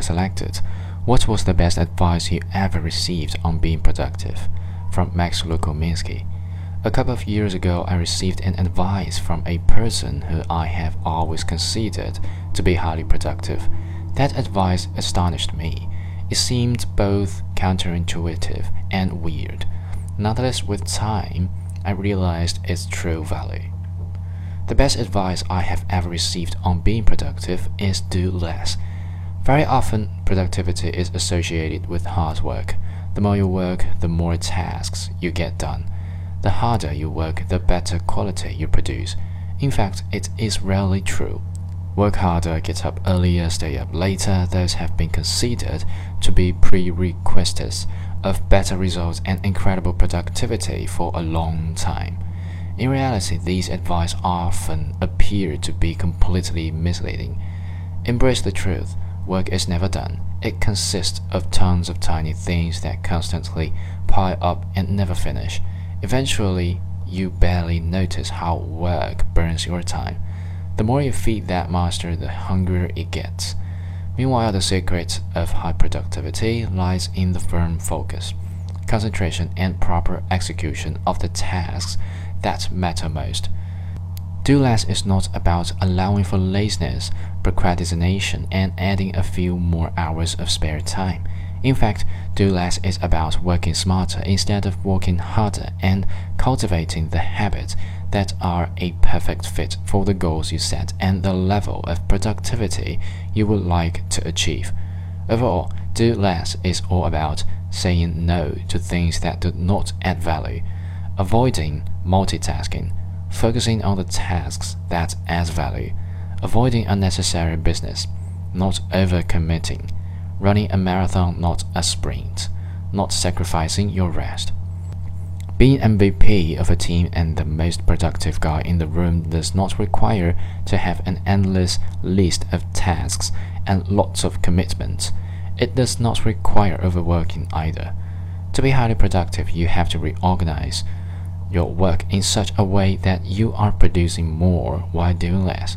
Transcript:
selected. What was the best advice you ever received on being productive? From Max Lukominskyi. A couple of years ago, I received an advice from a person who I have always considered to be highly productive. That advice astonished me. It seemed both counterintuitive and weird. Nonetheless, with time, I realized its true value. The best advice I have ever received on being productive is do less. Very often, productivity is associated with hard work. The more you work, the more tasks you get done. The harder you work, the better quality you produce. In fact, it is rarely true. Work harder, get up earlier, stay up later, those have been considered to be prerequisites of better results and incredible productivity for a long time. In reality, these advice often appear to be completely misleading. Embrace the truth. Work is never done. It consists of tons of tiny things that constantly pile up and never finish. Eventually, you barely notice how work burns your time. The more you feed that monster, the hungrier it gets. Meanwhile, the secret of high productivity lies in the firm focus, concentration, and proper execution of the tasks that matter most. Do less is not about allowing for laziness, procrastination, and adding a few more hours of spare time. In fact, do less is about working smarter instead of working harder and cultivating the habits that are a perfect fit for the goals you set and the level of productivity you would like to achieve. Overall, do less is all about saying no to things that do not add value, avoiding multitasking, focusing on the tasks that add value, avoiding unnecessary business, not overcommitting running a marathon, not a sprint, not sacrificing your rest. Being MVP of a team and the most productive guy in the room does not require to have an endless list of tasks and lots of commitments. It does not require overworking either. To be highly productive, you have to reorganize your work in such a way that you are producing more while doing less.